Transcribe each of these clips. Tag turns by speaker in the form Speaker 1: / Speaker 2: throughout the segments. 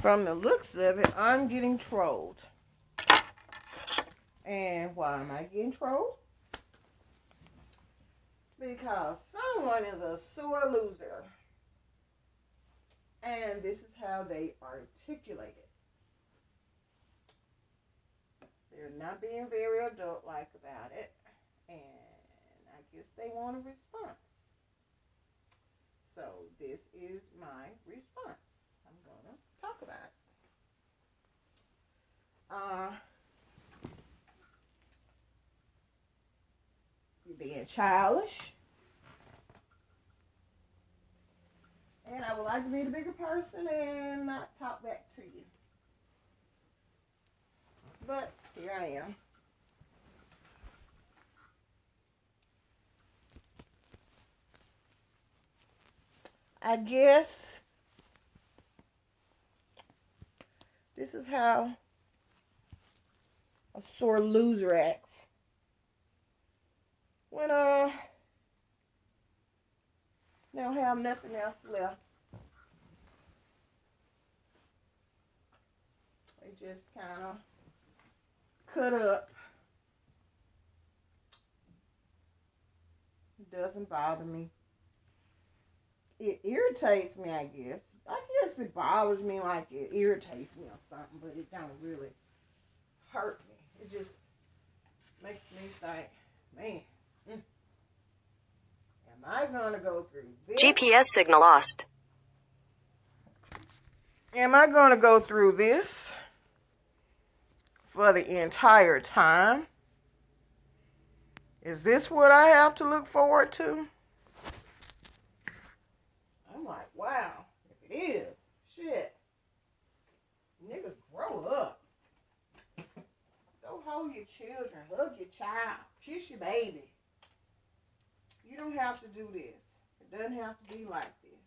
Speaker 1: from the looks of it, I'm getting trolled. And why am I getting trolled? Because someone is a sore loser. And this is how they articulate it. They're not being very adult like about it. And I guess they want a response. So this is my response. Talk about. Uh, you're being childish. And I would like to be the bigger person and not talk back to you. But here I am. I guess this is how a sore loser acts. When uh they don't have nothing else left. They just kind of cut up. It doesn't bother me it irritates me, I guess. I guess it bothers me like it irritates me or something, but it don't really hurt me. It just makes me think, man, mm, am I gonna go through this?
Speaker 2: GPS signal lost.
Speaker 1: Am I gonna go through this for the entire time? Is this what I have to look forward to? I'm like, wow, if it is, shit. Niggas grow up. Go hold your children, hug your child, kiss your baby. You don't have to do this. It doesn't have to be like this.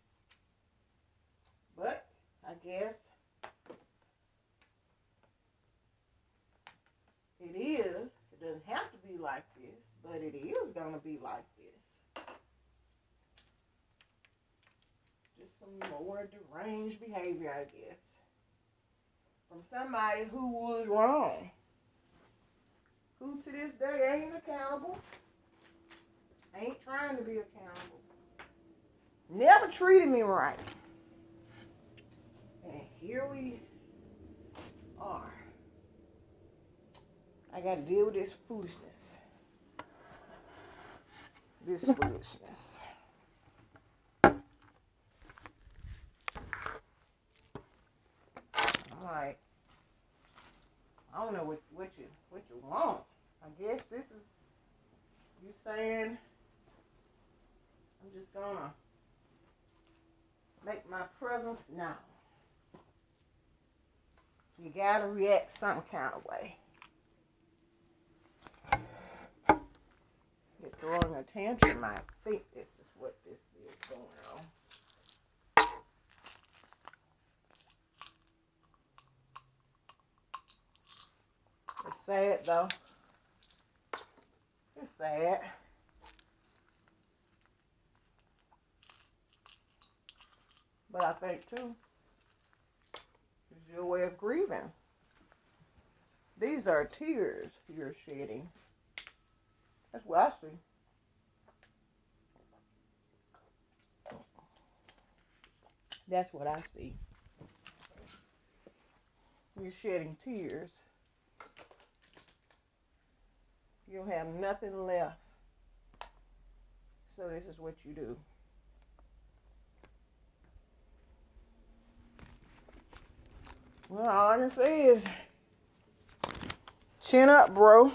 Speaker 1: But I guess it is. It doesn't have to be like this, but it is gonna be like this. Some more deranged behavior, I guess, from somebody who was wrong, who to this day ain't accountable, ain't trying to be accountable, never treated me right. And here we are. I got to deal with this foolishness. This foolishness. Like, I don't know what what you what you want. I guess this is you saying I'm just gonna make my presence known. You gotta react some kind of way. You're throwing a tantrum. I think this is what this is going on. Sad though. It's sad. But I think too, it's your way of grieving. These are tears you're shedding. That's what I see. That's what I see. You're shedding tears. You'll have nothing left. So this is what you do. Well, all I can say is chin up, bro.